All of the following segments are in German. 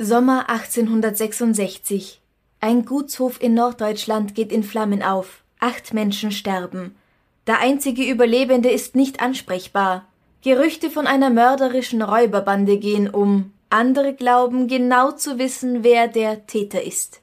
Sommer 1866. Ein Gutshof in Norddeutschland geht in Flammen auf. Acht Menschen sterben. Der einzige Überlebende ist nicht ansprechbar. Gerüchte von einer mörderischen Räuberbande gehen um. Andere glauben genau zu wissen, wer der Täter ist.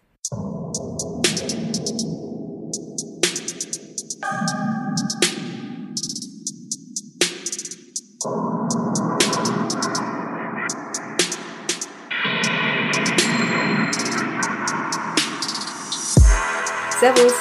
Servus.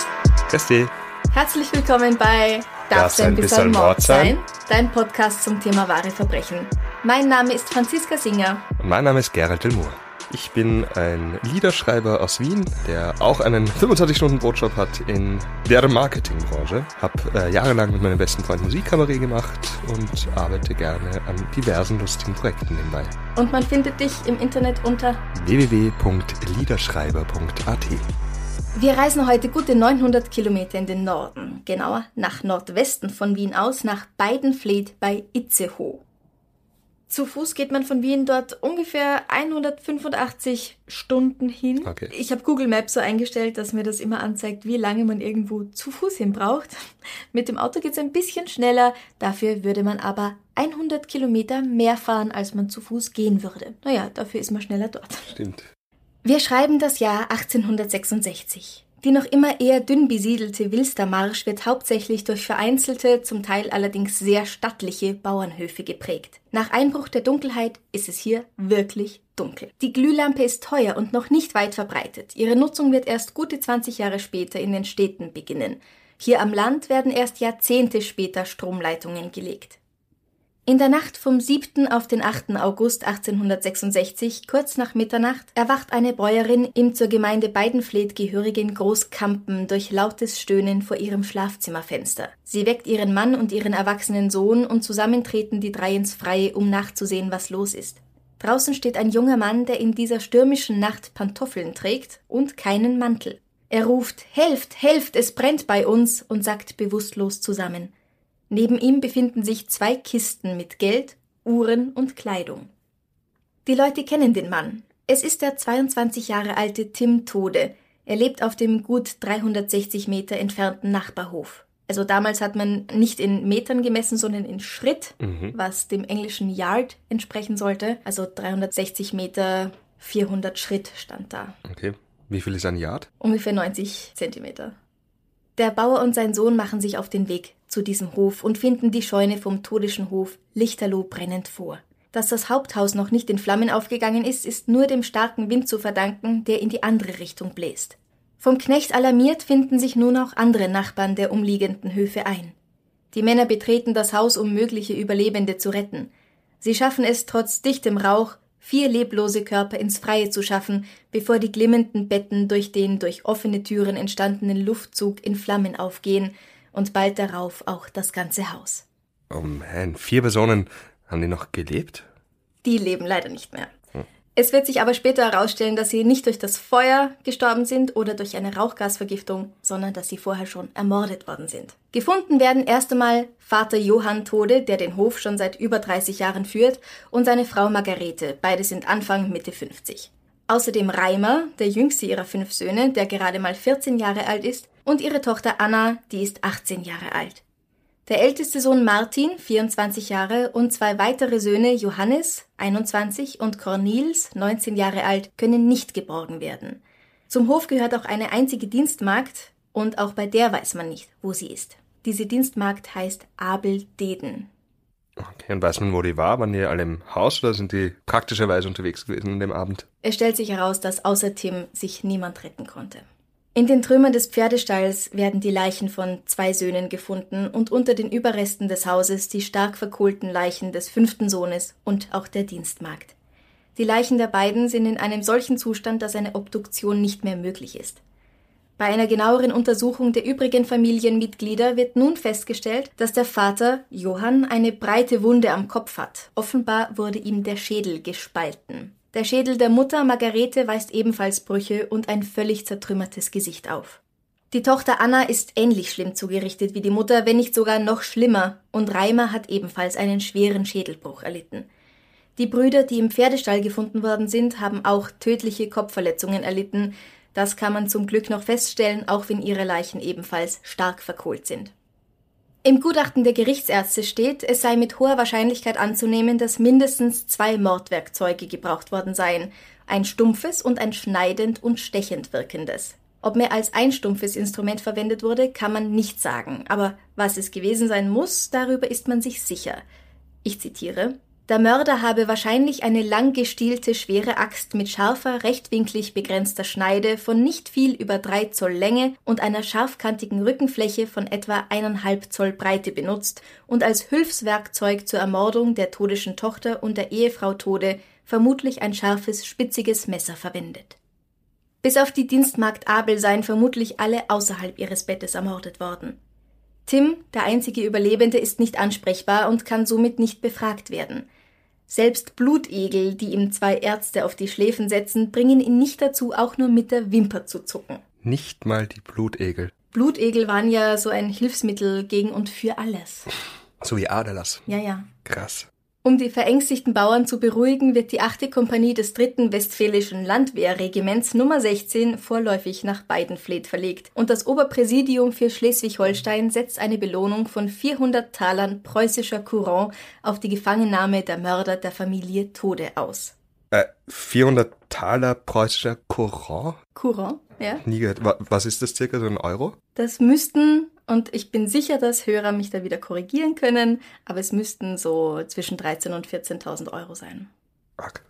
Christi. Herzlich willkommen bei Darf's ein bisschen Mord sein? Dein Podcast zum Thema wahre Verbrechen. Mein Name ist Franziska Singer. Und mein Name ist Gerald Delmour. Ich bin ein Liederschreiber aus Wien, der auch einen 25-Stunden-Brotjob hat in der Marketingbranche. Hab äh, jahrelang mit meinem besten Freund Musikkabarett gemacht und arbeite gerne an diversen lustigen Projekten nebenbei. Und man findet dich im Internet unter www.liederschreiber.at Wir reisen heute gute 900 Kilometer in den Norden, genauer nach Nordwesten von Wien aus, nach Beidenfleet bei Itzehoe. Zu Fuß geht man von Wien dort ungefähr 185 Stunden hin. Okay. Ich habe Google Maps so eingestellt, dass mir das immer anzeigt, wie lange man irgendwo zu Fuß hin braucht. Mit dem Auto geht's ein bisschen schneller, dafür würde man aber 100 Kilometer mehr fahren, als man zu Fuß gehen würde. Naja, dafür ist man schneller dort. Stimmt. Wir schreiben das Jahr 1866. Die noch immer eher dünn besiedelte Wilstermarsch wird hauptsächlich durch vereinzelte, zum Teil allerdings sehr stattliche Bauernhöfe geprägt. Nach Einbruch der Dunkelheit ist es hier wirklich dunkel. Die Glühlampe ist teuer und noch nicht weit verbreitet. Ihre Nutzung wird erst gute 20 Jahre später in den Städten beginnen. Hier am Land werden erst Jahrzehnte später Stromleitungen gelegt. In der Nacht vom 7. auf den 8. August 1866, kurz nach Mitternacht, erwacht eine Bäuerin im zur Gemeinde Beidenfleet gehörigen Großkampen durch lautes Stöhnen vor ihrem Schlafzimmerfenster. Sie weckt ihren Mann und ihren erwachsenen Sohn und zusammen treten die drei ins Freie, um nachzusehen, was los ist. Draußen steht ein junger Mann, der in dieser stürmischen Nacht Pantoffeln trägt und keinen Mantel. Er ruft Helft, helft, es brennt bei uns und sackt bewusstlos zusammen. Neben ihm befinden sich zwei Kisten mit Geld, Uhren und Kleidung. Die Leute kennen den Mann. Es ist der 22 Jahre alte Tim Tode. Er lebt auf dem gut 360 Meter entfernten Nachbarhof. Also damals hat man nicht in Metern gemessen, sondern in Schritt, was dem englischen Yard entsprechen sollte. Also 360 Meter, 400 Schritt stand da. Okay. Wie viel ist ein Yard? Ungefähr 90 Zentimeter. Der Bauer und sein Sohn machen sich auf den Weg zu diesem Hof und finden die Scheune vom todischen Hof lichterloh brennend vor. Dass das Haupthaus noch nicht in Flammen aufgegangen ist, ist nur dem starken Wind zu verdanken, der in die andere Richtung bläst. Vom Knecht alarmiert finden sich nun auch andere Nachbarn der umliegenden Höfe ein. Die Männer betreten das Haus, um mögliche Überlebende zu retten. Sie schaffen es trotz dichtem Rauch, vier leblose Körper ins Freie zu schaffen, bevor die glimmenden Betten durch den durch offene Türen entstandenen Luftzug in Flammen aufgehen und bald darauf auch das ganze Haus. Oh man, vier Personen. Haben die noch gelebt? Die leben leider nicht mehr. Es wird sich aber später herausstellen, dass sie nicht durch das Feuer gestorben sind oder durch eine Rauchgasvergiftung, sondern dass sie vorher schon ermordet worden sind. Gefunden werden erst einmal Vater Johann Tode, der den Hof schon seit über 30 Jahren führt, und seine Frau Margarete, beide sind Anfang Mitte 50. Außerdem Reimer, der jüngste ihrer fünf Söhne, der gerade mal 14 Jahre alt ist, und ihre Tochter Anna, die ist 18 Jahre alt. Der älteste Sohn Martin, 24 Jahre, und zwei weitere Söhne Johannes, 21, und Cornils, 19 Jahre alt, können nicht geborgen werden. Zum Hof gehört auch eine einzige Dienstmagd, und auch bei der weiß man nicht, wo sie ist. Diese Dienstmagd heißt Abel Deden. Okay, und weiß man, wo die war? Waren die alle im Haus oder sind die praktischerweise unterwegs gewesen an dem Abend? Es stellt sich heraus, dass außer Tim sich niemand retten konnte. In den Trümmern des Pferdestalls werden die Leichen von zwei Söhnen gefunden und unter den Überresten des Hauses die stark verkohlten Leichen des fünften Sohnes und auch der Dienstmagd. Die Leichen der beiden sind in einem solchen Zustand, dass eine Obduktion nicht mehr möglich ist. Bei einer genaueren Untersuchung der übrigen Familienmitglieder wird nun festgestellt, dass der Vater Johann eine breite Wunde am Kopf hat. Offenbar wurde ihm der Schädel gespalten. Der Schädel der Mutter Margarete weist ebenfalls Brüche und ein völlig zertrümmertes Gesicht auf. Die Tochter Anna ist ähnlich schlimm zugerichtet wie die Mutter, wenn nicht sogar noch schlimmer, und Reimer hat ebenfalls einen schweren Schädelbruch erlitten. Die Brüder, die im Pferdestall gefunden worden sind, haben auch tödliche Kopfverletzungen erlitten, das kann man zum Glück noch feststellen, auch wenn ihre Leichen ebenfalls stark verkohlt sind. Im Gutachten der Gerichtsärzte steht, es sei mit hoher Wahrscheinlichkeit anzunehmen, dass mindestens zwei Mordwerkzeuge gebraucht worden seien, ein stumpfes und ein schneidend und stechend wirkendes. Ob mehr als ein stumpfes Instrument verwendet wurde, kann man nicht sagen, aber was es gewesen sein muss, darüber ist man sich sicher. Ich zitiere der Mörder habe wahrscheinlich eine lang gestielte schwere Axt mit scharfer, rechtwinklig begrenzter Schneide von nicht viel über drei Zoll Länge und einer scharfkantigen Rückenfläche von etwa eineinhalb Zoll Breite benutzt und als Hilfswerkzeug zur Ermordung der todischen Tochter und der Ehefrau Tode vermutlich ein scharfes, spitziges Messer verwendet. Bis auf die Dienstmagd Abel seien vermutlich alle außerhalb ihres Bettes ermordet worden. Tim, der einzige Überlebende, ist nicht ansprechbar und kann somit nicht befragt werden. Selbst Blutegel, die ihm zwei Ärzte auf die Schläfen setzen, bringen ihn nicht dazu, auch nur mit der Wimper zu zucken. Nicht mal die Blutegel. Blutegel waren ja so ein Hilfsmittel gegen und für alles. So wie Aderlass. Ja, ja. Krass. Um die verängstigten Bauern zu beruhigen, wird die achte Kompanie des dritten Westfälischen Landwehrregiments Nummer 16 vorläufig nach Beidenfleet verlegt und das Oberpräsidium für Schleswig-Holstein setzt eine Belohnung von 400 Talern preußischer Courant auf die Gefangennahme der Mörder der Familie Tode aus. Äh, 400 Taler preußischer Courant? Courant, ja. Nie gehört. Was ist das circa, so ein Euro? Das müssten und ich bin sicher, dass Hörer mich da wieder korrigieren können, aber es müssten so zwischen 13.000 und 14.000 Euro sein. Arg.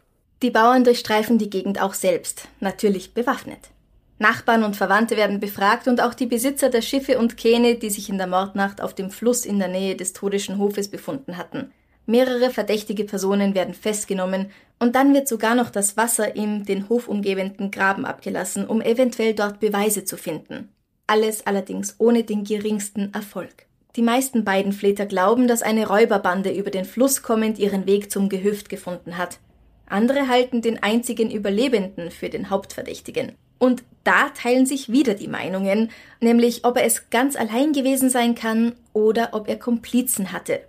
Die Bauern durchstreifen die Gegend auch selbst, natürlich bewaffnet. Nachbarn und Verwandte werden befragt und auch die Besitzer der Schiffe und Kähne, die sich in der Mordnacht auf dem Fluss in der Nähe des Todischen Hofes befunden hatten. Mehrere verdächtige Personen werden festgenommen und dann wird sogar noch das Wasser im den Hof umgebenden Graben abgelassen, um eventuell dort Beweise zu finden. Alles allerdings ohne den geringsten Erfolg. Die meisten beiden Fleter glauben, dass eine Räuberbande über den Fluss kommend ihren Weg zum Gehöft gefunden hat. Andere halten den einzigen Überlebenden für den Hauptverdächtigen. Und da teilen sich wieder die Meinungen, nämlich ob er es ganz allein gewesen sein kann oder ob er Komplizen hatte.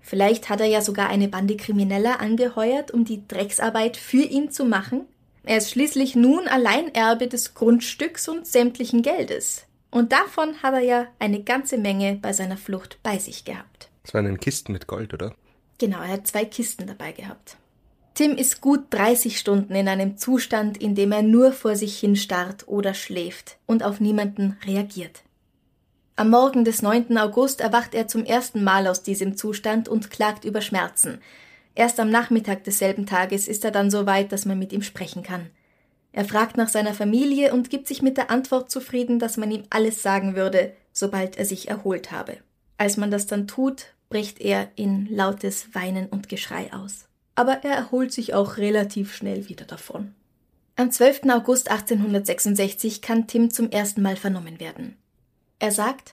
Vielleicht hat er ja sogar eine Bande Krimineller angeheuert, um die Drecksarbeit für ihn zu machen. Er ist schließlich nun Alleinerbe des Grundstücks und sämtlichen Geldes. Und davon hat er ja eine ganze Menge bei seiner Flucht bei sich gehabt. Das waren in Kisten mit Gold, oder? Genau, er hat zwei Kisten dabei gehabt. Tim ist gut 30 Stunden in einem Zustand, in dem er nur vor sich hin starrt oder schläft und auf niemanden reagiert. Am Morgen des 9. August erwacht er zum ersten Mal aus diesem Zustand und klagt über Schmerzen. Erst am Nachmittag desselben Tages ist er dann so weit, dass man mit ihm sprechen kann. Er fragt nach seiner Familie und gibt sich mit der Antwort zufrieden, dass man ihm alles sagen würde, sobald er sich erholt habe. Als man das dann tut, bricht er in lautes Weinen und Geschrei aus. Aber er erholt sich auch relativ schnell wieder davon. Am 12. August 1866 kann Tim zum ersten Mal vernommen werden. Er sagt,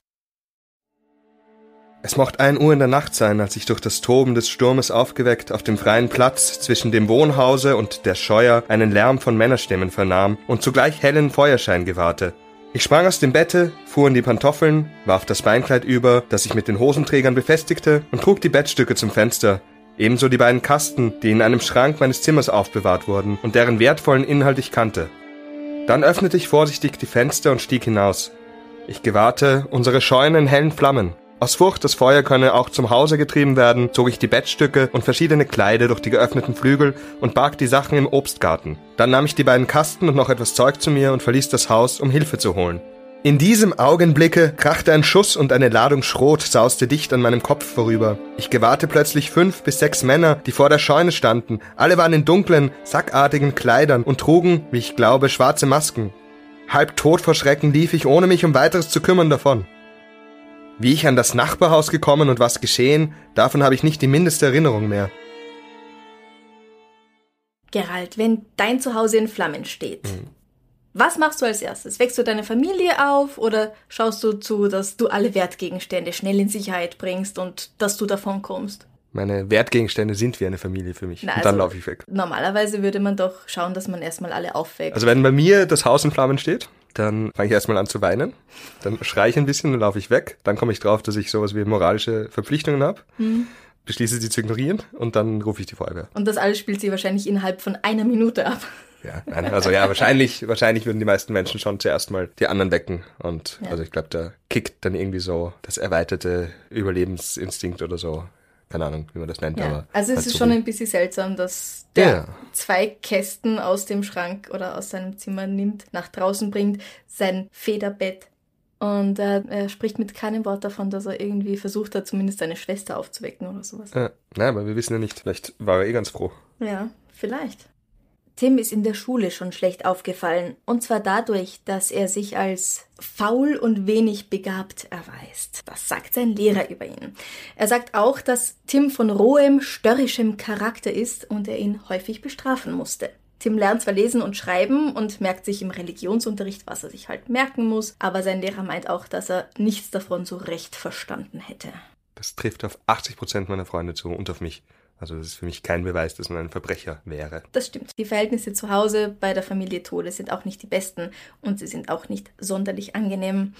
es mocht ein Uhr in der Nacht sein, als ich durch das Toben des Sturmes aufgeweckt auf dem freien Platz zwischen dem Wohnhause und der Scheuer einen Lärm von Männerstimmen vernahm und zugleich hellen Feuerschein gewahrte. Ich sprang aus dem Bette, fuhr in die Pantoffeln, warf das Beinkleid über, das ich mit den Hosenträgern befestigte, und trug die Bettstücke zum Fenster, ebenso die beiden Kasten, die in einem Schrank meines Zimmers aufbewahrt wurden und deren wertvollen Inhalt ich kannte. Dann öffnete ich vorsichtig die Fenster und stieg hinaus. Ich gewahrte unsere Scheune in hellen Flammen. Aus Furcht, das Feuer könne auch zum Hause getrieben werden, zog ich die Bettstücke und verschiedene Kleider durch die geöffneten Flügel und barg die Sachen im Obstgarten. Dann nahm ich die beiden Kasten und noch etwas Zeug zu mir und verließ das Haus, um Hilfe zu holen. In diesem Augenblicke krachte ein Schuss und eine Ladung Schrot sauste dicht an meinem Kopf vorüber. Ich gewahrte plötzlich fünf bis sechs Männer, die vor der Scheune standen. Alle waren in dunklen, sackartigen Kleidern und trugen, wie ich glaube, schwarze Masken. Halb tot vor Schrecken lief ich, ohne mich um weiteres zu kümmern, davon. Wie ich an das Nachbarhaus gekommen und was geschehen, davon habe ich nicht die mindeste Erinnerung mehr. Gerald, wenn dein Zuhause in Flammen steht, mhm. was machst du als erstes? Wächst du deine Familie auf oder schaust du zu, dass du alle Wertgegenstände schnell in Sicherheit bringst und dass du davon kommst? Meine Wertgegenstände sind wie eine Familie für mich. Na, und also dann laufe ich weg. Normalerweise würde man doch schauen, dass man erstmal alle aufweckt. Also wenn bei mir das Haus in Flammen steht, dann fange ich erstmal an zu weinen. Dann schreie ich ein bisschen und laufe ich weg. Dann komme ich drauf, dass ich sowas wie moralische Verpflichtungen habe. Mhm. Beschließe sie zu ignorieren und dann rufe ich die Feuerwehr. Und das alles spielt sie wahrscheinlich innerhalb von einer Minute ab. Ja, nein, also ja, wahrscheinlich, wahrscheinlich würden die meisten Menschen schon zuerst mal die anderen wecken. Und ja. also ich glaube, da kickt dann irgendwie so das erweiterte Überlebensinstinkt oder so keine Ahnung, wie man das nennt. Ja. Aber also es halt ist so schon ein bisschen seltsam, dass der Ja. zwei Kästen aus dem Schrank oder aus seinem Zimmer nimmt, nach draußen bringt, sein Federbett. Und äh, er spricht mit keinem Wort davon, dass er irgendwie versucht hat, zumindest seine Schwester aufzuwecken oder sowas. Ja, nein, aber wir wissen ja nicht. Vielleicht war er eh ganz froh. Ja, vielleicht. Tim ist in der Schule schon schlecht aufgefallen, und zwar dadurch, dass er sich als faul und wenig begabt erweist. Das sagt sein Lehrer über ihn. Er sagt auch, dass Tim von rohem, störrischem Charakter ist und er ihn häufig bestrafen musste. Tim lernt zwar lesen und schreiben und merkt sich im Religionsunterricht, was er sich halt merken muss, aber sein Lehrer meint auch, dass er nichts davon so recht verstanden hätte. Das trifft auf 80 Prozent meiner Freunde zu und auf mich. Also das ist für mich kein Beweis, dass man ein Verbrecher wäre. Das stimmt. Die Verhältnisse zu Hause bei der Familie Tode sind auch nicht die besten und sie sind auch nicht sonderlich angenehm.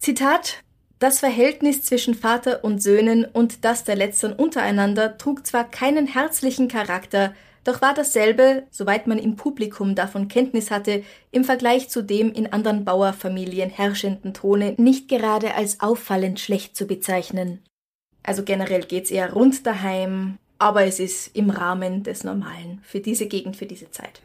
Zitat das Verhältnis zwischen Vater und Söhnen und das der letzteren untereinander trug zwar keinen herzlichen Charakter, doch war dasselbe, soweit man im Publikum davon Kenntnis hatte, im Vergleich zu dem in anderen Bauerfamilien herrschenden Tone nicht gerade als auffallend schlecht zu bezeichnen. Also generell geht's eher rund daheim, aber es ist im Rahmen des Normalen für diese Gegend, für diese Zeit.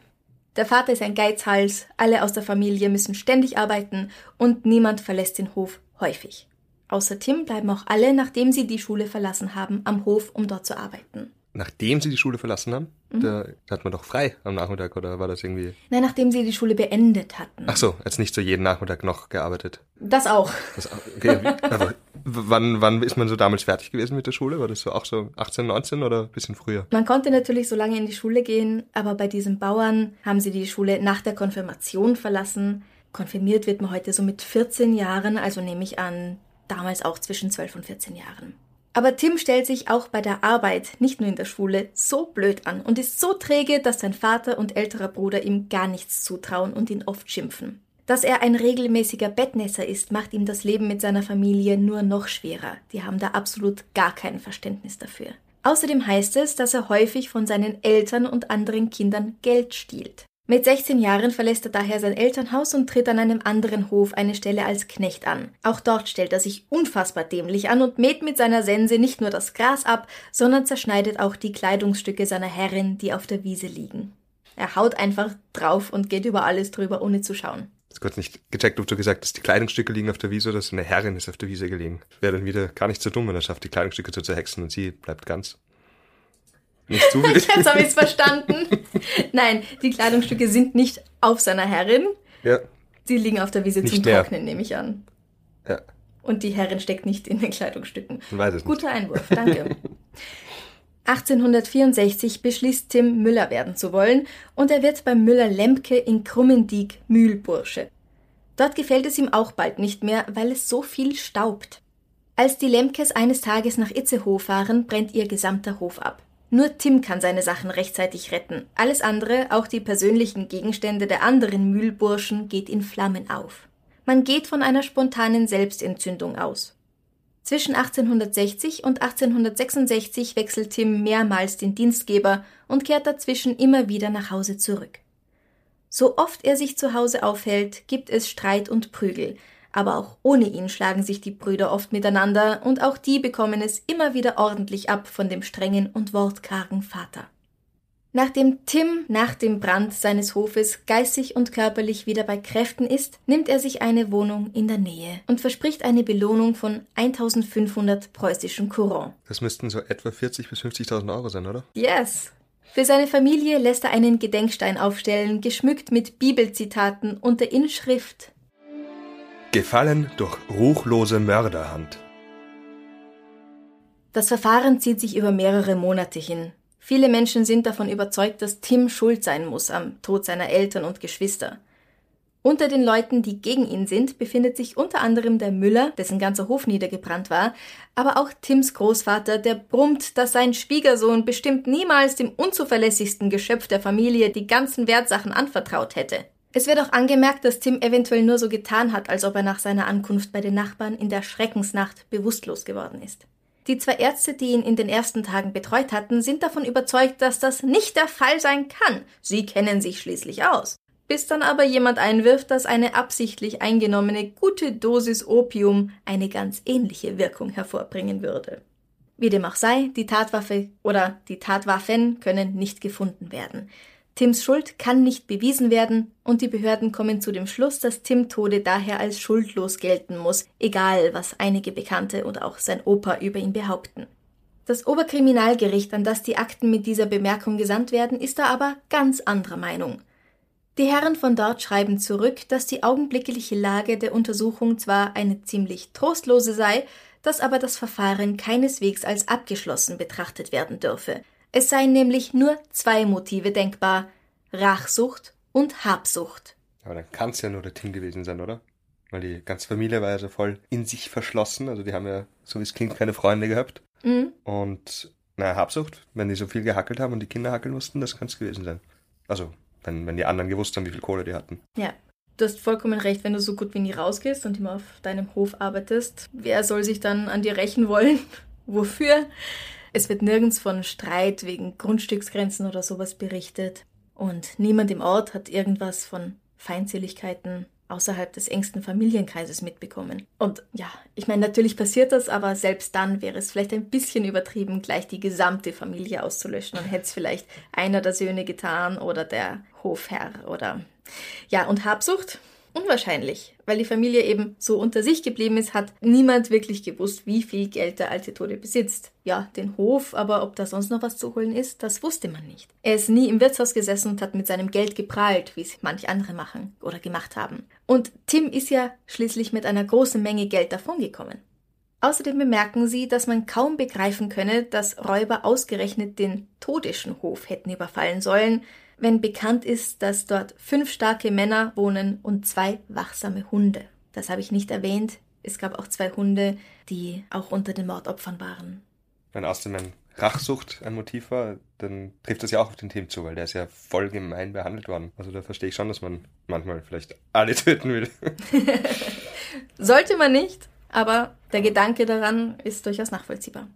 Der Vater ist ein Geizhals, alle aus der Familie müssen ständig arbeiten und niemand verlässt den Hof häufig. Außer Tim bleiben auch alle, nachdem sie die Schule verlassen haben, am Hof, um dort zu arbeiten. Nachdem sie die Schule verlassen haben, da hat man doch frei am Nachmittag oder war das irgendwie... Nein, nachdem sie die Schule beendet hatten. Ach so, jetzt nicht so jeden Nachmittag noch gearbeitet. Das auch. Das, okay, aber wann, wann ist man so damals fertig gewesen mit der Schule? War das so auch so 18, 19 oder ein bisschen früher? Man konnte natürlich so lange in die Schule gehen, aber bei diesen Bauern haben sie die Schule nach der Konfirmation verlassen. Konfirmiert wird man heute so mit 14 Jahren, also nehme ich an, damals auch zwischen 12 und 14 Jahren. Aber Tim stellt sich auch bei der Arbeit, nicht nur in der Schule, so blöd an und ist so träge, dass sein Vater und älterer Bruder ihm gar nichts zutrauen und ihn oft schimpfen. Dass er ein regelmäßiger Bettnässer ist, macht ihm das Leben mit seiner Familie nur noch schwerer. Die haben da absolut gar kein Verständnis dafür. Außerdem heißt es, dass er häufig von seinen Eltern und anderen Kindern Geld stiehlt. Mit 16 Jahren verlässt er daher sein Elternhaus und tritt an einem anderen Hof eine Stelle als Knecht an. Auch dort stellt er sich unfassbar dämlich an und mäht mit seiner Sense nicht nur das Gras ab, sondern zerschneidet auch die Kleidungsstücke seiner Herrin, die auf der Wiese liegen. Er haut einfach drauf und geht über alles drüber, ohne zu schauen. Hab kurz nicht gecheckt, ob du gesagt hast, die Kleidungsstücke liegen auf der Wiese oder so eine Herrin ist auf der Wiese gelegen. Wäre dann wieder gar nicht so dumm, wenn er schafft, die Kleidungsstücke zu zerhexen und sie bleibt ganz. Nicht zu viel. Jetzt habe ich es verstanden. Nein, die Kleidungsstücke sind nicht auf seiner Herrin. ja, Sie liegen auf der Wiese Nicht zum mehr. Trocknen, nehme ich an. ja, Und die Herrin steckt nicht in den Kleidungsstücken. man weiß es nicht. Guter Einwurf, danke. 1864 beschließt Tim, Müller werden zu wollen und er wird beim Müller Lemke in Krummendiek Mühlbursche. Dort gefällt es ihm auch bald nicht mehr, weil es so viel staubt. Als die Lemkes eines Tages nach Itzehoe fahren, brennt ihr gesamter Hof ab. Nur Tim kann seine Sachen rechtzeitig retten. Alles andere, auch die persönlichen Gegenstände der anderen Mühlburschen, geht in Flammen auf. Man geht von einer spontanen Selbstentzündung aus. Zwischen 1860 und 1866 wechselt Tim mehrmals den Dienstgeber und kehrt dazwischen immer wieder nach Hause zurück. So oft er sich zu Hause aufhält, gibt es Streit und Prügel, aber auch ohne ihn schlagen sich die Brüder oft miteinander und auch die bekommen es immer wieder ordentlich ab von dem strengen und wortkargen Vater. Nachdem Tim nach dem Brand seines Hofes geistig und körperlich wieder bei Kräften ist, nimmt er sich eine Wohnung in der Nähe und verspricht eine Belohnung von 1500 preußischen Courant. Das müssten so etwa 40.000 bis 50.000 Euro sein, oder? Yes! Für seine Familie lässt er einen Gedenkstein aufstellen, geschmückt mit Bibelzitaten und der Inschrift Gefallen durch ruchlose Mörderhand. Das Verfahren zieht sich über mehrere Monate hin. Viele Menschen sind davon überzeugt, dass Tim schuld sein muss am Tod seiner Eltern und Geschwister. Unter den Leuten, die gegen ihn sind, befindet sich unter anderem der Müller, dessen ganzer Hof niedergebrannt war, aber auch Tims Großvater, der brummt, dass sein Schwiegersohn bestimmt niemals dem unzuverlässigsten Geschöpf der Familie die ganzen Wertsachen anvertraut hätte. Es wird auch angemerkt, dass Tim eventuell nur so getan hat, als ob er nach seiner Ankunft bei den Nachbarn in der Schreckensnacht bewusstlos geworden ist. Die zwei Ärzte, die ihn in den ersten Tagen betreut hatten, sind davon überzeugt, dass das nicht der Fall sein kann. Sie kennen sich schließlich aus bis dann aber jemand einwirft, dass eine absichtlich eingenommene gute Dosis Opium eine ganz ähnliche Wirkung hervorbringen würde. Wie dem auch sei, die Tatwaffe oder die Tatwaffen können nicht gefunden werden. Tims Schuld kann nicht bewiesen werden und die Behörden kommen zu dem Schluss, dass Tim Tode daher als schuldlos gelten muss, egal was einige Bekannte und auch sein Opa über ihn behaupten. Das Oberkriminalgericht, an das die Akten mit dieser Bemerkung gesandt werden, ist da aber ganz anderer Meinung. Die Herren von dort schreiben zurück, dass die augenblickliche Lage der Untersuchung zwar eine ziemlich trostlose sei, dass aber das Verfahren keineswegs als abgeschlossen betrachtet werden dürfe. Es seien nämlich nur zwei Motive denkbar Rachsucht und Habsucht. Aber dann kann es ja nur der Tim gewesen sein, oder? Weil die ganze Familie war ja so voll in sich verschlossen. Also die haben ja, so wie es klingt, keine Freunde gehabt. Mhm. Und naja, Habsucht, wenn die so viel gehackelt haben und die Kinder hackeln mussten, das kann es gewesen sein. Also wenn, wenn die anderen gewusst haben, wie viel Kohle die hatten. Ja, du hast vollkommen recht, wenn du so gut wie nie rausgehst und immer auf deinem Hof arbeitest. Wer soll sich dann an dir rächen wollen? Wofür? Es wird nirgends von Streit wegen Grundstücksgrenzen oder sowas berichtet. Und niemand im Ort hat irgendwas von Feindseligkeiten außerhalb des engsten Familienkreises mitbekommen. Und ja, ich meine, natürlich passiert das, aber selbst dann wäre es vielleicht ein bisschen übertrieben, gleich die gesamte Familie auszulöschen. Dann hätte es vielleicht einer der Söhne getan oder der Hofherr oder ja, und Habsucht Unwahrscheinlich, weil die Familie eben so unter sich geblieben ist, hat niemand wirklich gewusst, wie viel Geld der alte Tode besitzt. Ja, den Hof, aber ob da sonst noch was zu holen ist, das wusste man nicht. Er ist nie im Wirtshaus gesessen und hat mit seinem Geld geprahlt, wie es manch andere machen oder gemacht haben. Und Tim ist ja schließlich mit einer großen Menge Geld davongekommen. Außerdem bemerken sie, dass man kaum begreifen könne, dass Räuber ausgerechnet den todischen Hof hätten überfallen sollen, wenn bekannt ist, dass dort fünf starke Männer wohnen und zwei wachsame Hunde. Das habe ich nicht erwähnt. Es gab auch zwei Hunde, die auch unter den Mordopfern waren. Wenn außerdem Rachsucht ein Motiv war, dann trifft das ja auch auf den Team zu, weil der ist ja voll gemein behandelt worden. Also da verstehe ich schon, dass man manchmal vielleicht alle töten will. Sollte man nicht, aber der Gedanke daran ist durchaus nachvollziehbar.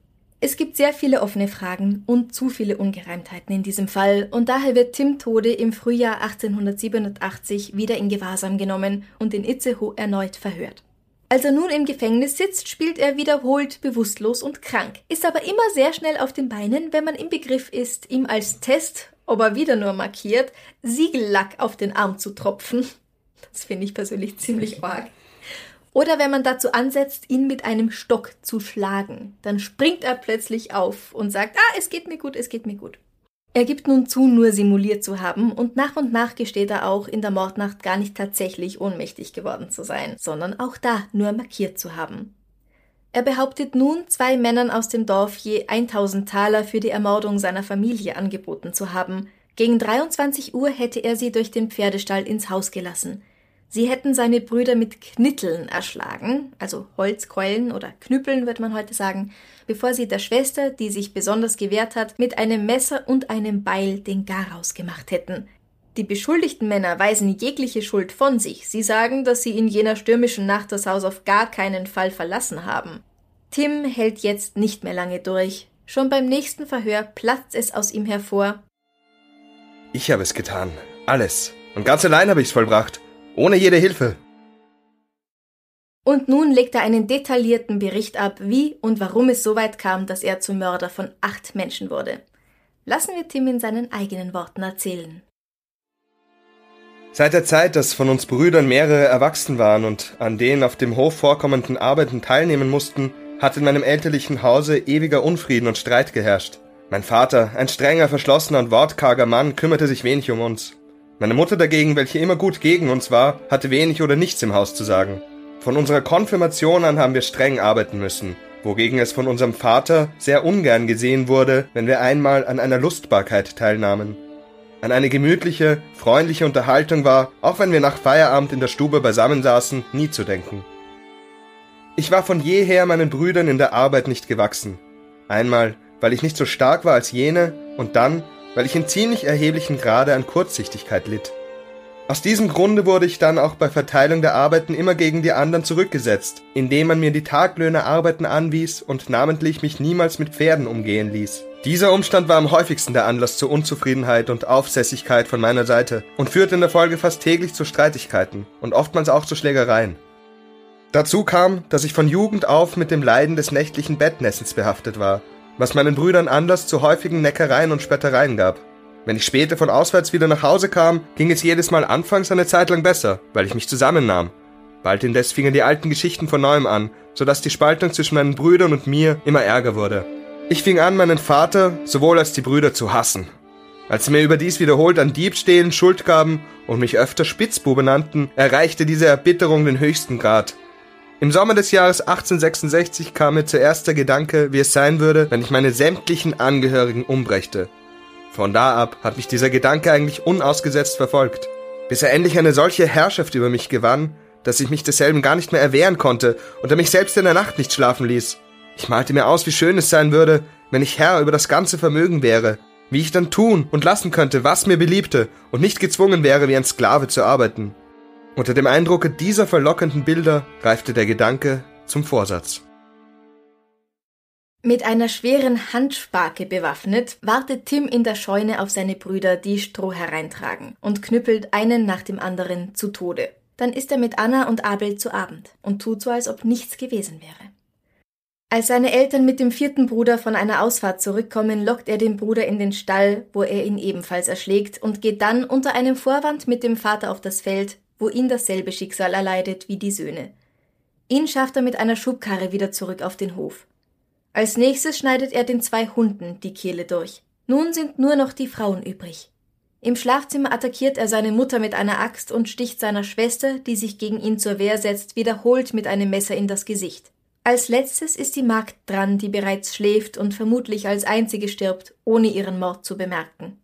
Es gibt sehr viele offene Fragen und zu viele Ungereimtheiten in diesem Fall und daher wird Tim Tode im Frühjahr 1887 wieder in Gewahrsam genommen und in Itzehoe erneut verhört. Als er nun im Gefängnis sitzt, spielt er wiederholt bewusstlos und krank, ist aber immer sehr schnell auf den Beinen, wenn man im Begriff ist, ihm als Test, ob er wieder nur markiert, Siegellack auf den Arm zu tropfen. Das finde ich persönlich ziemlich arg. Oder wenn man dazu ansetzt, ihn mit einem Stock zu schlagen, dann springt er plötzlich auf und sagt, ah, es geht mir gut, es geht mir gut. Er gibt nun zu, nur simuliert zu haben, und nach und nach gesteht er auch, in der Mordnacht gar nicht tatsächlich ohnmächtig geworden zu sein, sondern auch da nur markiert zu haben. Er behauptet nun, zwei Männern aus dem Dorf je 1000 Taler für die Ermordung seiner Familie angeboten zu haben. Gegen 23 Uhr hätte er sie durch den Pferdestall ins Haus gelassen. Sie hätten seine Brüder mit Knitteln erschlagen, also Holzkeulen oder Knüppeln wird man heute sagen, bevor sie der Schwester, die sich besonders gewehrt hat, mit einem Messer und einem Beil den Garaus gemacht hätten. Die beschuldigten Männer weisen jegliche Schuld von sich. Sie sagen, dass sie in jener stürmischen Nacht das Haus auf gar keinen Fall verlassen haben. Tim hält jetzt nicht mehr lange durch. Schon beim nächsten Verhör platzt es aus ihm hervor. Ich habe es getan. Alles. Und ganz allein habe ich's vollbracht. Ohne jede Hilfe. Und nun legt er einen detaillierten Bericht ab, wie und warum es so weit kam, dass er zum Mörder von acht Menschen wurde. Lassen wir Tim in seinen eigenen Worten erzählen. Seit der Zeit, dass von uns Brüdern mehrere erwachsen waren und an den auf dem Hof vorkommenden Arbeiten teilnehmen mussten, hat in meinem elterlichen Hause ewiger Unfrieden und Streit geherrscht. Mein Vater, ein strenger, verschlossener und wortkarger Mann, kümmerte sich wenig um uns. Meine Mutter dagegen, welche immer gut gegen uns war, hatte wenig oder nichts im Haus zu sagen. Von unserer Konfirmation an haben wir streng arbeiten müssen. wogegen es von unserem Vater sehr ungern gesehen wurde, wenn wir einmal an einer Lustbarkeit teilnahmen. An eine gemütliche, freundliche Unterhaltung war, auch wenn wir nach Feierabend in der Stube beisammensaßen, nie zu denken. Ich war von jeher meinen Brüdern in der Arbeit nicht gewachsen. Einmal, weil ich nicht so stark war als jene, und dann, weil ich in ziemlich erheblichem Grade an Kurzsichtigkeit litt. Aus diesem Grunde wurde ich dann auch bei Verteilung der Arbeiten immer gegen die anderen zurückgesetzt, indem man mir die Taglöhne Arbeiten anwies und namentlich mich niemals mit Pferden umgehen ließ. Dieser Umstand war am häufigsten der Anlass zur Unzufriedenheit und Aufsässigkeit von meiner Seite und führte in der Folge fast täglich zu Streitigkeiten und oftmals auch zu Schlägereien. Dazu kam, dass ich von Jugend auf mit dem Leiden des nächtlichen Bettnessens behaftet war, was meinen Brüdern Anlass zu häufigen Neckereien und Spöttereien gab. Wenn ich später von auswärts wieder nach Hause kam, ging es jedes Mal anfangs eine Zeit lang besser, weil ich mich zusammennahm. Bald indes fingen die alten Geschichten von neuem an, so dass die Spaltung zwischen meinen Brüdern und mir immer ärger wurde. Ich fing an, meinen Vater sowohl als die Brüder zu hassen. Als sie mir überdies wiederholt an Diebstählen Schuld gaben und mich öfter Spitzbube nannten, erreichte diese Erbitterung den höchsten Grad. Im Sommer des Jahres 1866 kam mir zuerst der Gedanke, wie es sein würde, wenn ich meine sämtlichen Angehörigen umbrächte. Von da ab hat mich dieser Gedanke eigentlich unausgesetzt verfolgt, bis er endlich eine solche Herrschaft über mich gewann, dass ich mich desselben gar nicht mehr erwehren konnte und er mich selbst in der Nacht nicht schlafen ließ. Ich malte mir aus, wie schön es sein würde, wenn ich Herr über das ganze Vermögen wäre, wie ich dann tun und lassen könnte, was mir beliebte und nicht gezwungen wäre, wie ein Sklave zu arbeiten. Unter dem Eindrucke dieser verlockenden Bilder reifte der Gedanke zum Vorsatz. Mit einer schweren Handspake bewaffnet, wartet Tim in der Scheune auf seine Brüder, die Stroh hereintragen, und knüppelt einen nach dem anderen zu Tode. Dann ist er mit Anna und Abel zu Abend und tut so, als ob nichts gewesen wäre. Als seine Eltern mit dem vierten Bruder von einer Ausfahrt zurückkommen, lockt er den Bruder in den Stall, wo er ihn ebenfalls erschlägt, und geht dann unter einem Vorwand mit dem Vater auf das Feld, wo ihn dasselbe Schicksal erleidet wie die Söhne. Ihn schafft er mit einer Schubkarre wieder zurück auf den Hof. Als nächstes schneidet er den zwei Hunden die Kehle durch. Nun sind nur noch die Frauen übrig. Im Schlafzimmer attackiert er seine Mutter mit einer Axt und sticht seiner Schwester, die sich gegen ihn zur Wehr setzt, wiederholt mit einem Messer in das Gesicht. Als letztes ist die Magd dran, die bereits schläft und vermutlich als einzige stirbt, ohne ihren Mord zu bemerken.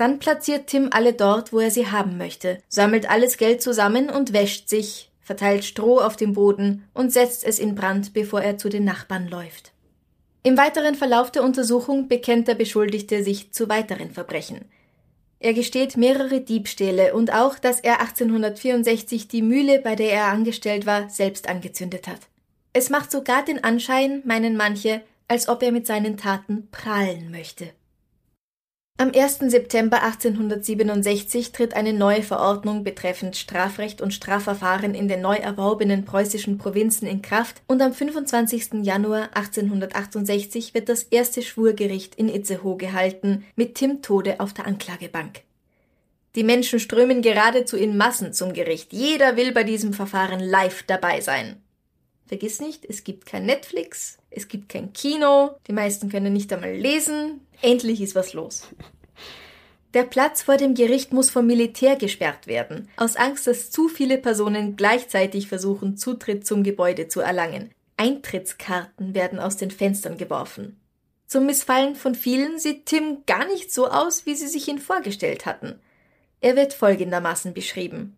Dann platziert Tim alle dort, wo er sie haben möchte, sammelt alles Geld zusammen und wäscht sich, verteilt Stroh auf dem Boden und setzt es in Brand, bevor er zu den Nachbarn läuft. Im weiteren Verlauf der Untersuchung bekennt der Beschuldigte sich zu weiteren Verbrechen. Er gesteht mehrere Diebstähle und auch, dass er 1864 die Mühle, bei der er angestellt war, selbst angezündet hat. Es macht sogar den Anschein, meinen manche, als ob er mit seinen Taten prahlen möchte. Am 1. September 1867 tritt eine neue Verordnung betreffend Strafrecht und Strafverfahren in den neu erworbenen preußischen Provinzen in Kraft und am 25. Januar 1868 wird das erste Schwurgericht in Itzehoe gehalten, mit Tim Tode auf der Anklagebank. Die Menschen strömen geradezu in Massen zum Gericht. Jeder will bei diesem Verfahren live dabei sein. Vergiss nicht, es gibt kein Netflix, es gibt kein Kino, die meisten können nicht einmal lesen. Endlich ist was los. Der Platz vor dem Gericht muss vom Militär gesperrt werden, aus Angst, dass zu viele Personen gleichzeitig versuchen, Zutritt zum Gebäude zu erlangen. Eintrittskarten werden aus den Fenstern geworfen. Zum Missfallen von vielen sieht Tim gar nicht so aus, wie sie sich ihn vorgestellt hatten. Er wird folgendermaßen beschrieben.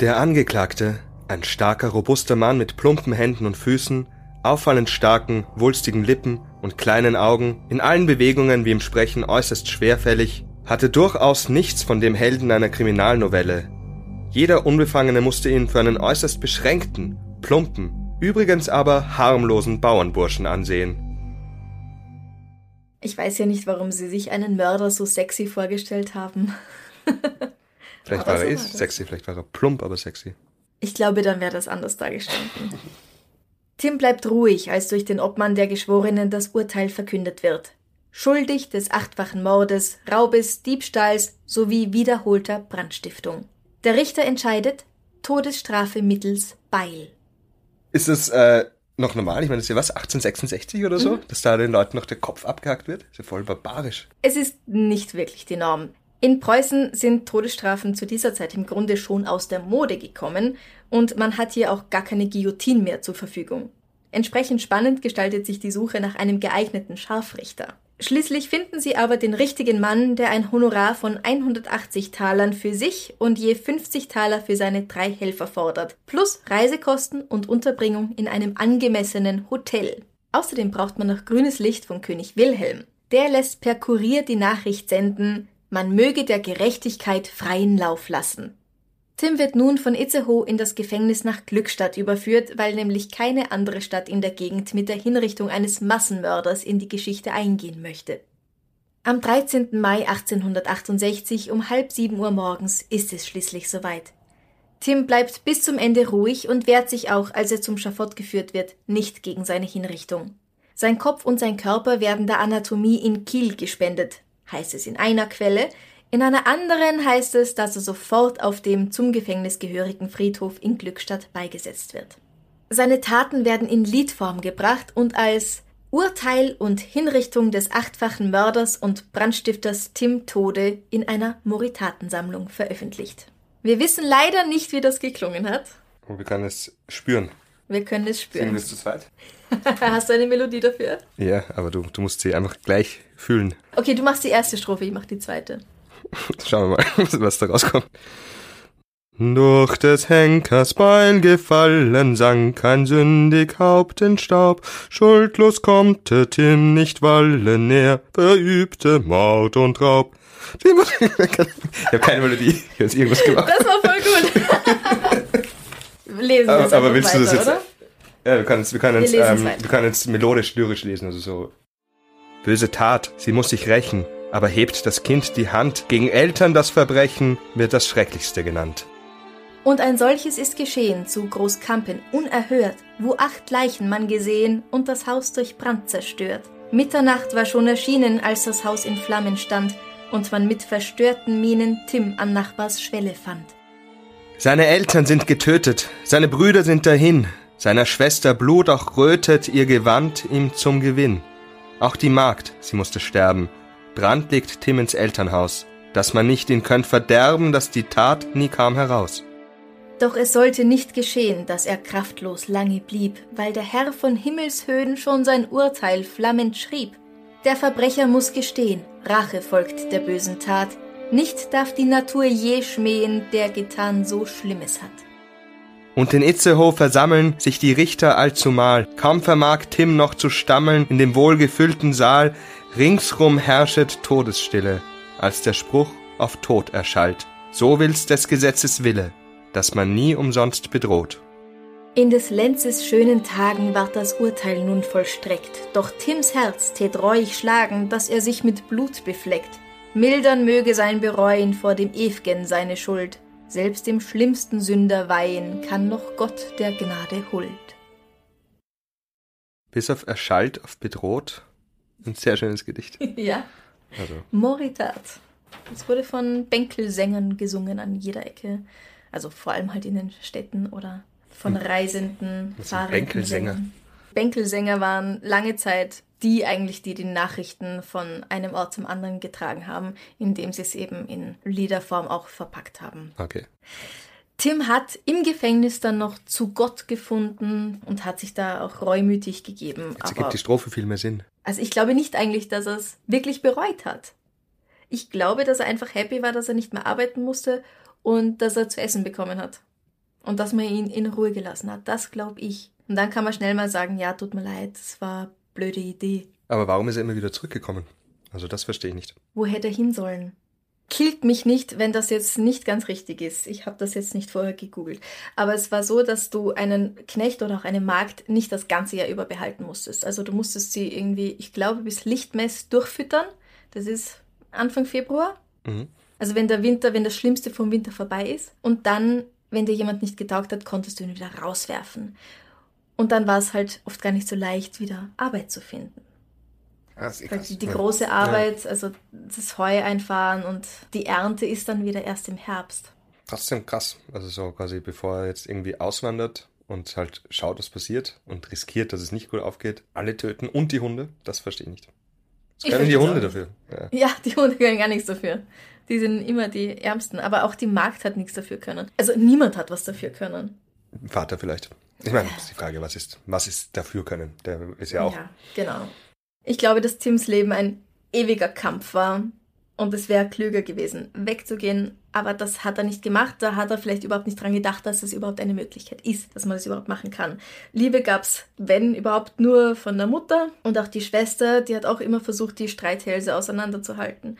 Der Angeklagte ein starker, robuster Mann mit plumpen Händen und Füßen, auffallend starken, wulstigen Lippen und kleinen Augen, in allen Bewegungen wie im Sprechen äußerst schwerfällig, hatte durchaus nichts von dem Helden einer Kriminalnovelle. Jeder Unbefangene musste ihn für einen äußerst beschränkten, plumpen, übrigens aber harmlosen Bauernburschen ansehen. Ich weiß ja nicht, warum Sie sich einen Mörder so sexy vorgestellt haben. vielleicht war er eh sexy, vielleicht war er plump, aber sexy. Ich glaube, dann wäre das anders dargestanden. Tim bleibt ruhig, als durch den Obmann der Geschworenen das Urteil verkündet wird. Schuldig des achtfachen Mordes, Raubes, Diebstahls sowie wiederholter Brandstiftung. Der Richter entscheidet Todesstrafe mittels Beil. Ist es äh, noch normal? Ich meine, das ist ja was, 1866 oder so? Mhm. Dass da den Leuten noch der Kopf abgehackt wird? Das ist ja voll barbarisch. Es ist nicht wirklich die Norm. In Preußen sind Todesstrafen zu dieser Zeit im Grunde schon aus der Mode gekommen und man hat hier auch gar keine Guillotine mehr zur Verfügung. Entsprechend spannend gestaltet sich die Suche nach einem geeigneten Scharfrichter. Schließlich finden sie aber den richtigen Mann, der ein Honorar von 180 Talern für sich und je 50 Taler für seine drei Helfer fordert, plus Reisekosten und Unterbringung in einem angemessenen Hotel. Außerdem braucht man noch grünes Licht von König Wilhelm. Der lässt per Kurier die Nachricht senden, man möge der Gerechtigkeit freien Lauf lassen. Tim wird nun von Itzehoe in das Gefängnis nach Glückstadt überführt, weil nämlich keine andere Stadt in der Gegend mit der Hinrichtung eines Massenmörders in die Geschichte eingehen möchte. Am 13. Mai 1868 um halb sieben Uhr morgens ist es schließlich soweit. Tim bleibt bis zum Ende ruhig und wehrt sich auch, als er zum Schafott geführt wird, nicht gegen seine Hinrichtung. Sein Kopf und sein Körper werden der Anatomie in Kiel gespendet, heißt es in einer Quelle, in einer anderen heißt es, dass er sofort auf dem zum Gefängnis gehörigen Friedhof in Glückstadt beigesetzt wird. Seine Taten werden in Liedform gebracht und als Urteil und Hinrichtung des achtfachen Mörders und Brandstifters Tim Tode in einer Moritatensammlung veröffentlicht. Wir wissen leider nicht, wie das geklungen hat. Und wir können es spüren. Wir können es spüren. Singen wir es zu zweit? Hast du eine Melodie dafür? Ja, aber du, du musst sie einfach gleich fühlen. Okay, du machst die erste Strophe, ich mach die zweite. Schauen wir mal, was da rauskommt. Durch des Henkers Beil gefallen, sank ein sündig Haupt in Staub. Schuldlos kommt der Tim nicht wallen, er verübte Mord und Raub. Ich habe keine Melodie, ich habe irgendwas gemacht. Das war voll gut. Lesen Aber, jetzt aber willst du das weiter, jetzt? oder? Ja, wir können es, wir können Wir es ähm, weiter. wir können jetzt melodisch, lyrisch lesen, also so. Böse Tat, sie muss sich rächen, aber hebt das Kind die Hand. Gegen Eltern das Verbrechen wird das Schrecklichste genannt. Und ein solches ist geschehen zu Großkampen, unerhört, wo acht Leichen man gesehen und das Haus durch Brand zerstört. Mitternacht war schon erschienen, als das Haus in Flammen stand und man mit verstörten Mienen Tim an Nachbars Schwelle fand. Seine Eltern sind getötet, seine Brüder sind dahin, seiner Schwester Blut auch rötet ihr Gewand ihm zum Gewinn. Auch die Magd, sie musste sterben, Brand legt Tim ins Elternhaus, dass man nicht ihn könnt verderben, dass die Tat nie kam heraus. Doch es sollte nicht geschehen, dass er kraftlos lange blieb, weil der Herr von Himmelshöhen schon sein Urteil flammend schrieb. Der Verbrecher muss gestehen, Rache folgt der bösen Tat, nicht darf die Natur je schmähen, der getan so Schlimmes hat. Und in Itzehoe versammeln sich die Richter allzumal. Kaum vermag Tim noch zu stammeln in dem wohlgefüllten Saal. Ringsrum herrschet Todesstille, als der Spruch auf Tod erschallt. So will's des Gesetzes Wille, dass man nie umsonst bedroht. In des Lenzes schönen Tagen ward das Urteil nun vollstreckt, doch Tims Herz tät reuig schlagen, dass er sich mit Blut befleckt. Mildern möge sein Bereuen vor dem Ew'gen seine Schuld, selbst dem schlimmsten Sünder weihen kann noch Gott der Gnade Huld. Bis auf erschallt, auf bedroht. Ein sehr schönes Gedicht. ja. Also, Moritat. Es wurde von Bänkelsängern gesungen an jeder Ecke. Also vor allem halt in den Städten oder von Reisenden, sind fahrenden Bänkelsänger? Bänkelsänger waren lange Zeit die eigentlich, die die Nachrichten von einem Ort zum anderen getragen haben, indem sie es eben in Liederform auch verpackt haben. okay. Tim hat im Gefängnis dann noch zu Gott gefunden und hat sich da auch reumütig gegeben. Jetzt ergibt die Strophe viel mehr Sinn. also ich glaube nicht eigentlich, dass er es wirklich bereut hat. Ich glaube, dass er einfach happy war, dass er nicht mehr arbeiten musste und dass er zu essen bekommen hat. Und dass man ihn in Ruhe gelassen hat. Das glaube ich. Und dann kann man schnell mal sagen, ja, tut mir leid, das war blöde Idee. Aber warum ist er immer wieder zurückgekommen? Also das verstehe ich nicht. Wo hätte er hin sollen? Killt mich nicht, wenn das jetzt nicht ganz richtig ist. Ich habe das jetzt nicht vorher gegoogelt. Aber es war so, dass du einen Knecht oder auch eine Magd nicht das ganze Jahr über behalten musstest. Also du musstest sie irgendwie, ich glaube, bis Lichtmess durchfüttern. Das ist Anfang Februar. Mhm. Also wenn der Winter, wenn das Schlimmste vom Winter vorbei ist. Und dann, wenn dir jemand nicht getaugt hat, konntest du ihn wieder rauswerfen. Und dann war es halt oft gar nicht so leicht, wieder Arbeit zu finden. Weil die, die große Arbeit, also das Heu einfahren und die Ernte ist dann wieder erst im Herbst. Trotzdem krass. Also so quasi bevor er jetzt irgendwie auswandert und halt schaut, was passiert und riskiert, dass es nicht gut aufgeht, alle töten und die Hunde, das verstehe ich nicht. Ich können die Hunde dafür? Ja. Ja, die Hunde können gar nichts dafür. Die sind immer die Ärmsten. Aber auch die Magd hat nichts dafür können. Also niemand hat was dafür können. Vater vielleicht. Ich meine, ist die Frage, was ist, was ist dafür können? Der ist ja auch. Ja, genau. Ich glaube, dass Tims Leben ein ewiger Kampf war und es wäre klüger gewesen, wegzugehen, aber das hat er nicht gemacht. Da hat er vielleicht überhaupt nicht dran gedacht, dass es überhaupt eine Möglichkeit ist, dass man das überhaupt machen kann. Liebe gab's, wenn überhaupt, nur von der Mutter und auch die Schwester, die hat auch immer versucht, die Streithälse auseinanderzuhalten.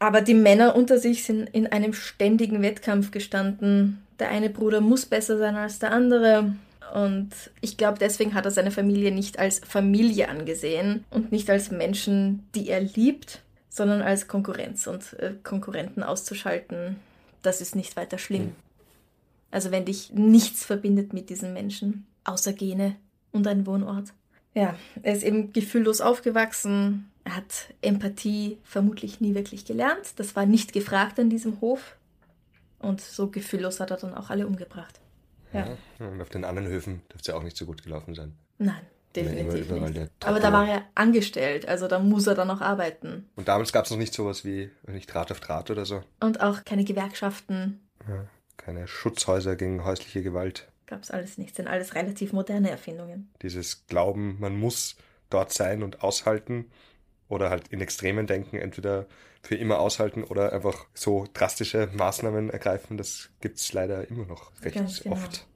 Aber die Männer unter sich sind in einem ständigen Wettkampf gestanden. Der eine Bruder muss besser sein als der andere. Und ich glaube, deswegen hat er seine Familie nicht als Familie angesehen und nicht als Menschen, die er liebt, sondern als Konkurrenz und äh, Konkurrenten auszuschalten, das ist nicht weiter schlimm. Also wenn dich nichts verbindet mit diesen Menschen, außer Gene und ein Wohnort. Ja, er ist eben gefühllos aufgewachsen, er hat Empathie vermutlich nie wirklich gelernt, das war nicht gefragt an diesem Hof und so gefühllos hat er dann auch alle umgebracht. Ja. ja und auf den anderen Höfen dürfte es ja auch nicht so gut gelaufen sein. Nein, definitiv nicht. Aber da war er angestellt, also da muss er dann noch arbeiten. Und damals gab es noch nicht sowas wie nicht Draht auf Draht oder so. Und auch keine Gewerkschaften. Ja, keine Schutzhäuser gegen häusliche Gewalt. Gab es alles nicht, sind alles relativ moderne Erfindungen. Dieses Glauben, man muss dort sein und aushalten oder halt in Extremen denken, entweder für immer aushalten oder einfach so drastische Maßnahmen ergreifen, das gibt es leider immer noch recht genau. oft.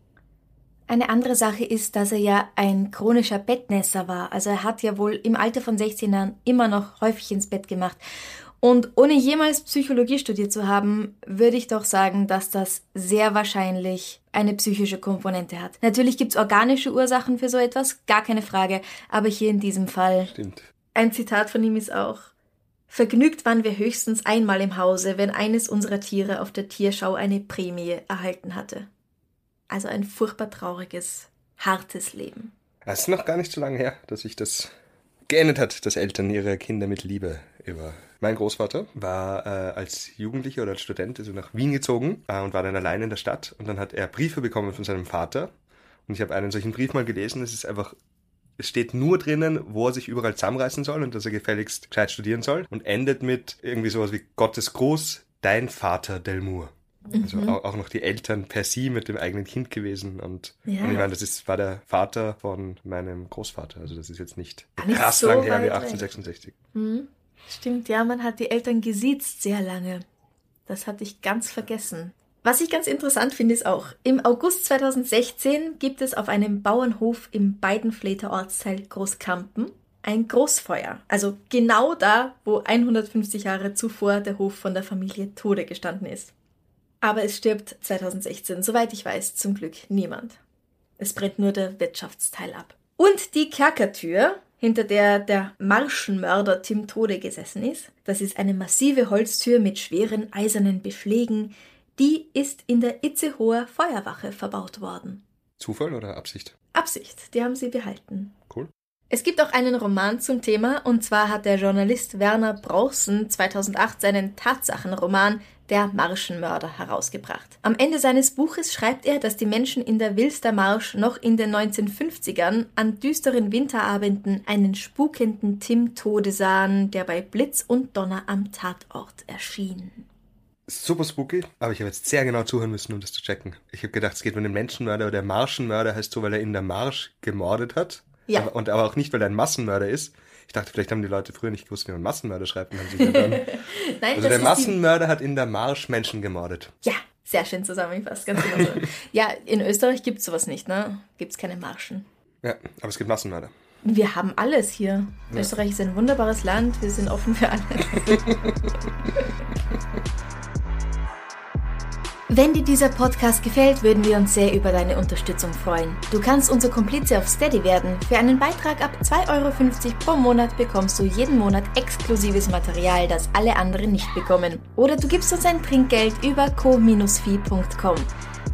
Eine andere Sache ist, dass er ja ein chronischer Bettnässer war. Also er hat ja wohl im Alter von 16 Jahren immer noch häufig ins Bett gemacht. Und ohne jemals Psychologie studiert zu haben, würde ich doch sagen, dass das sehr wahrscheinlich eine psychische Komponente hat. Natürlich gibt es organische Ursachen für so etwas, gar keine Frage, aber hier in diesem Fall. Stimmt. Ein Zitat von ihm ist auch, Vergnügt waren wir höchstens einmal im Hause, wenn eines unserer Tiere auf der Tierschau eine Prämie erhalten hatte. Also ein furchtbar trauriges, hartes Leben. Es ist noch gar nicht so lange her, dass sich das geändert hat, dass Eltern ihre Kinder mit Liebe über. Mein Großvater war äh, als Jugendlicher oder als Student also nach Wien gezogen äh, und war dann allein in der Stadt und dann hat er Briefe bekommen von seinem Vater und ich habe einen solchen Brief mal gelesen. Es ist einfach es steht nur drinnen, wo er sich überall zusammenreißen soll und dass er gefälligst gescheit studieren soll und endet mit irgendwie sowas wie Gottes Gruß, dein Vater Delmour. Also mhm. auch, noch die Eltern per sie mit dem eigenen Kind gewesen. Und, ja. und ich meine, das ist, war der Vater von meinem Großvater. Also das ist jetzt nicht, nicht krass so lang her wie 1866. Mhm. Stimmt, ja, man hat die Eltern gesiezt sehr lange. Das hatte ich ganz vergessen. Was ich ganz interessant finde, ist auch, im August 2016 gibt es auf einem Bauernhof im Beidenfleter Ortsteil Großkampen ein Großfeuer. Also genau da, wo 150 Jahre zuvor der Hof von der Familie Tode gestanden ist. Aber es stirbt 2016, soweit ich weiß, zum Glück niemand. Es brennt nur der Wirtschaftsteil ab. Und die Kerkertür, hinter der der Marschenmörder Tim Tode gesessen ist, das ist eine massive Holztür mit schweren eisernen Beschlägen, die ist in der Itzehoer Feuerwache verbaut worden. Zufall oder Absicht? Absicht, die haben sie behalten. Cool. Es gibt auch einen Roman zum Thema, und zwar hat der Journalist Werner Brausen 2008 seinen Tatsachenroman der Marschenmörder herausgebracht. Am Ende seines Buches schreibt er, dass die Menschen in der Wilster Marsch noch in den 1950ern an düsteren Winterabenden einen spukenden Tim Tode sahen, der bei Blitz und Donner am Tatort erschien. Super spooky, aber ich habe jetzt sehr genau zuhören müssen, um das zu checken. Ich habe gedacht, es geht um den Menschenmörder oder der Marschenmörder heißt so, weil er in der Marsch gemordet hat. Ja. Aber, und aber auch nicht, weil er ein Massenmörder ist. Ich dachte, vielleicht haben die Leute früher nicht gewusst, wie man Massenmörder schreibt. Und haben sich dann Nein, also der Massenmörder die... hat in der Marsch Menschen gemordet. Ja, sehr schön zusammengefasst, ganz genau so. ja, in Österreich gibt es sowas nicht, ne? Gibt es keine Marschen. Ja, aber es gibt Massenmörder. Wir haben alles hier. Ja. Österreich ist ein wunderbares Land, wir sind offen für alles. Wenn dir dieser Podcast gefällt, würden wir uns sehr über deine Unterstützung freuen. Du kannst unser Komplize auf Steady werden. Für einen Beitrag ab 2,50 Euro pro Monat bekommst du jeden Monat exklusives Material, das alle anderen nicht bekommen. Oder du gibst uns ein Trinkgeld über co-fi.com.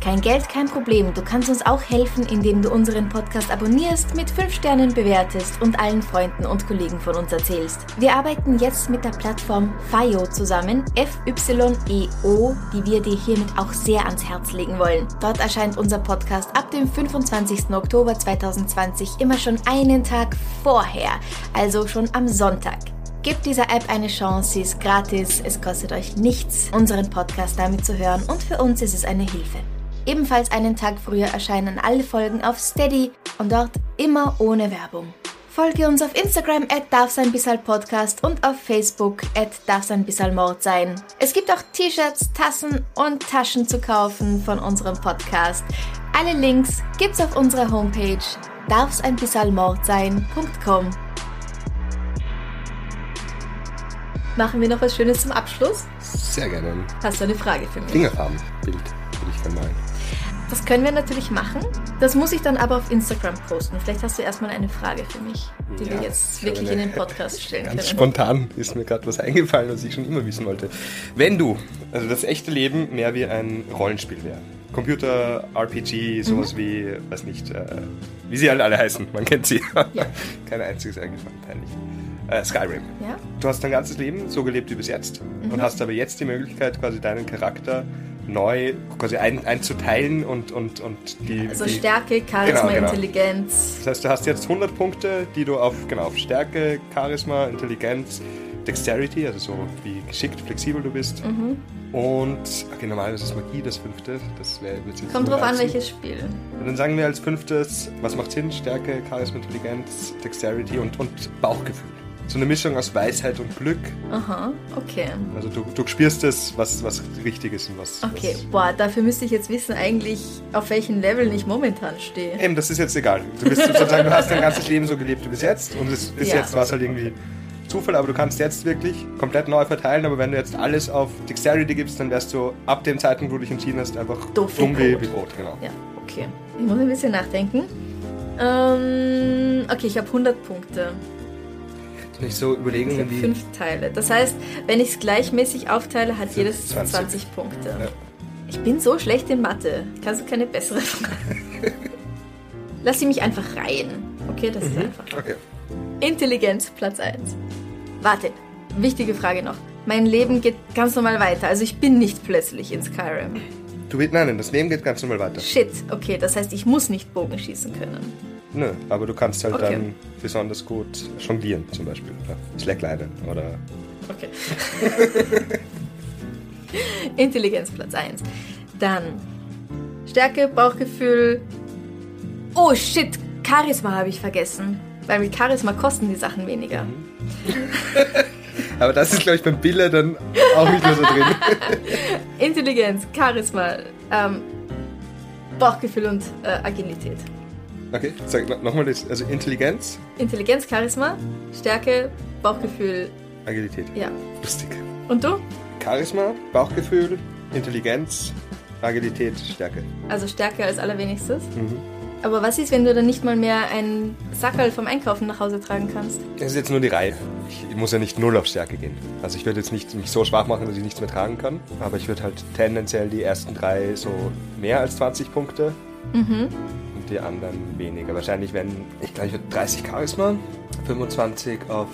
Kein Geld, kein Problem. Du kannst uns auch helfen, indem du unseren Podcast abonnierst, mit 5 Sternen bewertest und allen Freunden und Kollegen von uns erzählst. Wir arbeiten jetzt mit der Plattform FIO zusammen, F-Y-E-O, die wir dir hiermit auch sehr ans Herz legen wollen. Dort erscheint unser Podcast ab dem 25. Oktober 2020 immer schon einen Tag vorher, also schon am Sonntag. Gebt dieser App eine Chance, sie ist gratis, es kostet euch nichts, unseren Podcast damit zu hören und für uns ist es eine Hilfe. Ebenfalls einen Tag früher erscheinen alle Folgen auf Steady und dort immer ohne Werbung. Folge uns auf Instagram at darfseinbissalpodcast und auf Facebook at darfseinbissalmord sein. Es gibt auch T-Shirts, Tassen und Taschen zu kaufen von unserem Podcast. Alle Links gibt's auf unserer Homepage darfseinbissalmordsein.com. Machen wir noch was Schönes zum Abschluss? Sehr gerne. Hast du eine Frage für mich? Fingerfarbenbild würde ich gerne malen. Das können wir natürlich machen. Das muss ich dann aber auf Instagram posten. Vielleicht hast du erstmal eine Frage für mich, die Ja, wir jetzt ich wirklich in den Podcast stellen Ganz können. spontan ist mir gerade was eingefallen, was ich schon immer wissen wollte. Wenn du, also das echte Leben mehr wie ein Rollenspiel wäre. Computer, RPG, sowas wie, weiß nicht, äh, wie sie alle, alle heißen, man kennt sie. Ja. Kein einziges eingefallen, peinlich. Äh, Skyrim. Ja? Du hast dein ganzes Leben so gelebt wie bis jetzt Mhm. und hast aber jetzt die Möglichkeit, quasi deinen Charakter neu quasi ein, einzuteilen und, und, und die, Also die Stärke, Charisma, Genau, genau. Intelligenz. das heißt, du hast jetzt 100 Punkte, die du auf, genau, auf Stärke, Charisma, Intelligenz, Dexterity, also so wie geschickt, flexibel du bist. Mhm. Und, okay, normalerweise ist Magie das fünfte. Das wär, Kommt drauf an, welches Spiel. Und dann sagen wir als fünftes, was macht Sinn? Stärke, Charisma, Intelligenz, Dexterity und, und Bauchgefühl. So eine Mischung aus Weisheit und Glück. Aha, okay. Also du, du spürst es, was, was richtig ist und was. Okay, Was, boah, dafür müsste ich jetzt wissen eigentlich, auf welchen Leveln ich momentan stehe. Eben, das ist jetzt egal. Du bist sozusagen, du hast dein ganzes Leben so gelebt wie bis jetzt und es, bis Ja. jetzt war es halt irgendwie Zufall, aber du kannst jetzt wirklich komplett neu verteilen, aber wenn du jetzt alles auf Dexterity gibst, dann wärst du ab dem Zeitpunkt, wo du dich entschieden hast, einfach Doof wie dumm wie Brot, genau. Ja, okay. Ich muss ein bisschen nachdenken. Ähm, okay, ich habe 100 Punkte Nicht so für Überlegungen wie. fünf Teile. Das heißt, wenn ich es gleichmäßig aufteile, hat jedes 20, 20. Punkte. Ja. Ich bin so schlecht in Mathe. Kannst du keine bessere Frage? Lass sie mich einfach reihen. Okay, das Mhm. ist einfach. Okay. Intelligenz, Platz 1. Warte, wichtige Frage noch. Mein Leben geht ganz normal weiter. Also ich bin nicht plötzlich in Skyrim. Du nein, das Leben geht ganz normal weiter. Shit, okay, das heißt, ich muss nicht Bogen schießen können. Nö, aber du kannst halt Okay. dann besonders gut jonglieren, zum Beispiel. Ja. Slacklinen oder. Okay. Intelligenz Platz 1. Dann Stärke, Bauchgefühl. Oh shit, Charisma habe ich vergessen. Weil mit Charisma kosten die Sachen weniger. Aber das ist, glaube ich, beim Biller dann auch nicht mehr so drin. Intelligenz, Charisma, ähm, Bauchgefühl und äh, Agilität. Okay, sag no- nochmal das. Also Intelligenz, Intelligenz, Charisma, Stärke, Bauchgefühl, Agilität. ja. Lustig. Und du? Charisma, Bauchgefühl, Intelligenz, Agilität, Stärke. Also Stärke als allerwenigstes. Mhm. Aber was ist, wenn du dann nicht mal mehr ein Sackerl vom Einkaufen nach Hause tragen kannst? Das ist jetzt nur die Reihe. Ich, ich muss ja nicht null auf Stärke gehen. Also ich würde jetzt nicht mich so schwach machen, dass ich nichts mehr tragen kann. Aber ich würde halt tendenziell die ersten drei so mehr als 20 Punkte Mhm. Und die anderen weniger. Wahrscheinlich wenn ich glaube, ich würde 30 Charisma, 25 auf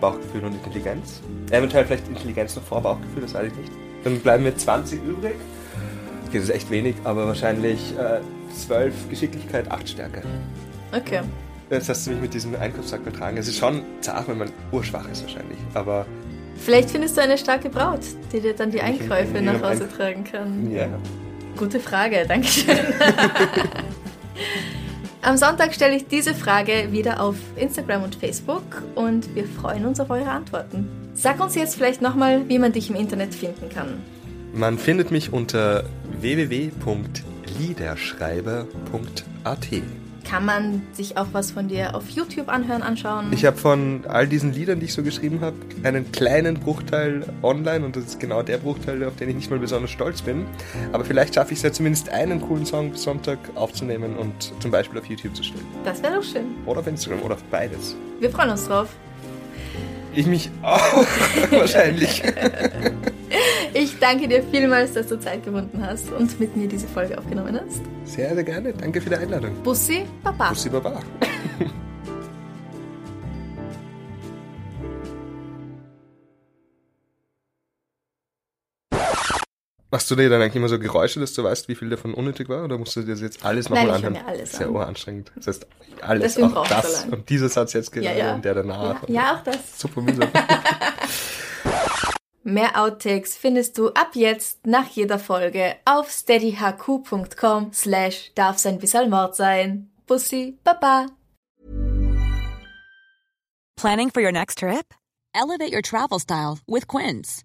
Bauchgefühl und Intelligenz. Eventuell vielleicht Intelligenz noch vor Bauchgefühl, das weiß ich nicht. Dann bleiben mir 20 übrig. Okay, das ist echt wenig, aber wahrscheinlich äh, 12 Geschicklichkeit, 8 Stärke. Okay. Jetzt hast du mich mit diesem Einkaufssack betragen. Es ist schon zart, wenn man urschwach ist wahrscheinlich. Aber Vielleicht findest du eine starke Braut, die dir dann die Einkäufe in nach Hause tragen kann. ja. Gute Frage, Dankeschön. Am Sonntag stelle ich diese Frage wieder auf Instagram und Facebook und wir freuen uns auf eure Antworten. Sag uns jetzt vielleicht nochmal, wie man dich im Internet finden kann. Man findet mich unter www.liederschreiber.at. Kann man sich auch was von dir auf YouTube anhören, anschauen? Ich habe von all diesen Liedern, die ich so geschrieben habe, einen kleinen Bruchteil online und das ist genau der Bruchteil, auf den ich nicht mal besonders stolz bin. Aber vielleicht schaffe ich es ja zumindest einen coolen Song bis Sonntag aufzunehmen und zum Beispiel auf YouTube zu stellen. das wäre doch schön. Oder auf Instagram oder auf beides. Wir freuen uns drauf. Ich mich auch wahrscheinlich. Ich danke dir vielmals, dass du Zeit gefunden hast und mit mir diese Folge aufgenommen hast. Sehr, sehr gerne. Danke für die Einladung. Bussi, Baba. Bussi Baba. Machst du dir dann eigentlich immer so Geräusche, dass du weißt, wie viel davon unnötig war? Oder musst du dir das jetzt alles Nein, nochmal anhören? mir alles Sehr an. uranstrengend. Das heißt, alles, Deswegen auch das lang. und dieser Satz jetzt gerade Ja, ja. und der danach. Ja, ja, auch das. Super mühsam. Mehr Outtakes findest du ab jetzt nach jeder Folge auf steadyhq.com slash darf sein bisschen Mord sein. Bussi, Baba. Planning for your next trip? Elevate your travel style with Quince.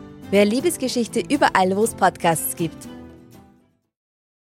Wer Liebesgeschichte überall, wo es Podcasts gibt.